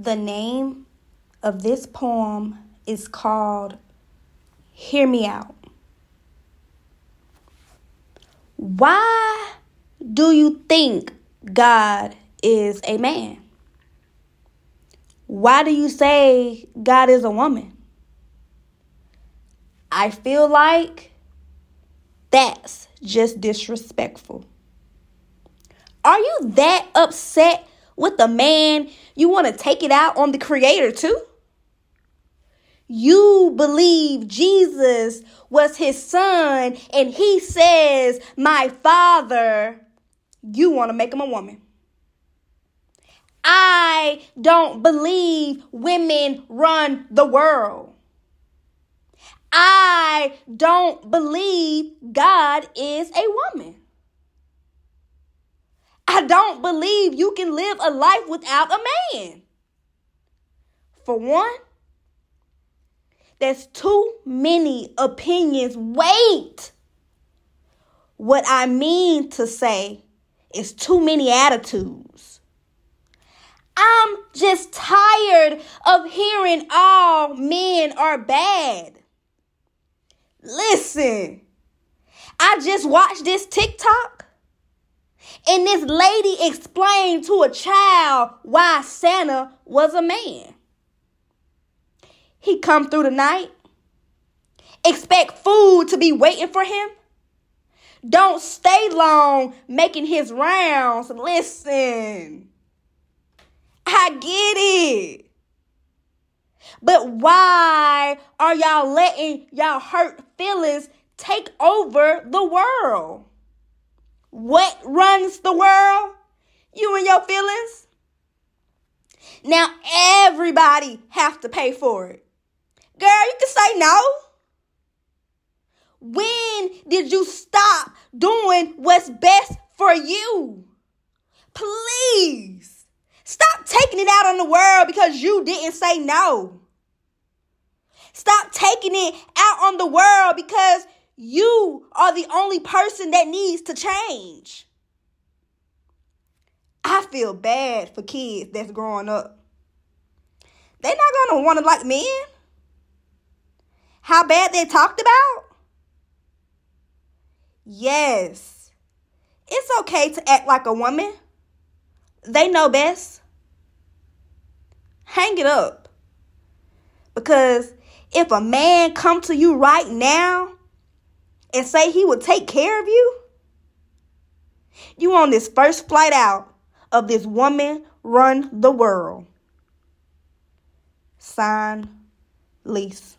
The name of this poem is called Hear Me Out. Why do you think God is a man? Why do you say God is a woman? I feel like that's just disrespectful. Are you that upset with the man you want to take it out on the creator too? You believe Jesus was his son and he says, My father, you want to make him a woman. I don't believe women run the world. I don't believe God is a woman. I don't believe you can live a life without a man. For one, there's too many opinions. Wait. What I mean to say is too many attitudes. I'm just tired of hearing all men are bad. Listen, I just watched this TikTok and this lady explained to a child why Santa was a man. He come through the night. Expect food to be waiting for him. Don't stay long making his rounds. Listen. I get it. But why are y'all letting y'all hurt feelings take over the world? What runs the world? You and your feelings? Now everybody have to pay for it. Girl, you can say no. When did you stop doing what's best for you? Please stop taking it out on the world because you didn't say no. Stop taking it out on the world because you are the only person that needs to change. I feel bad for kids that's growing up. They're not want to like men. How bad they talked about? Yes. It's okay to act like a woman. They know best. Hang it up. Because if a man come to you right now and say he would take care of you, you on this first flight out of this woman run the world. Sign, Lici.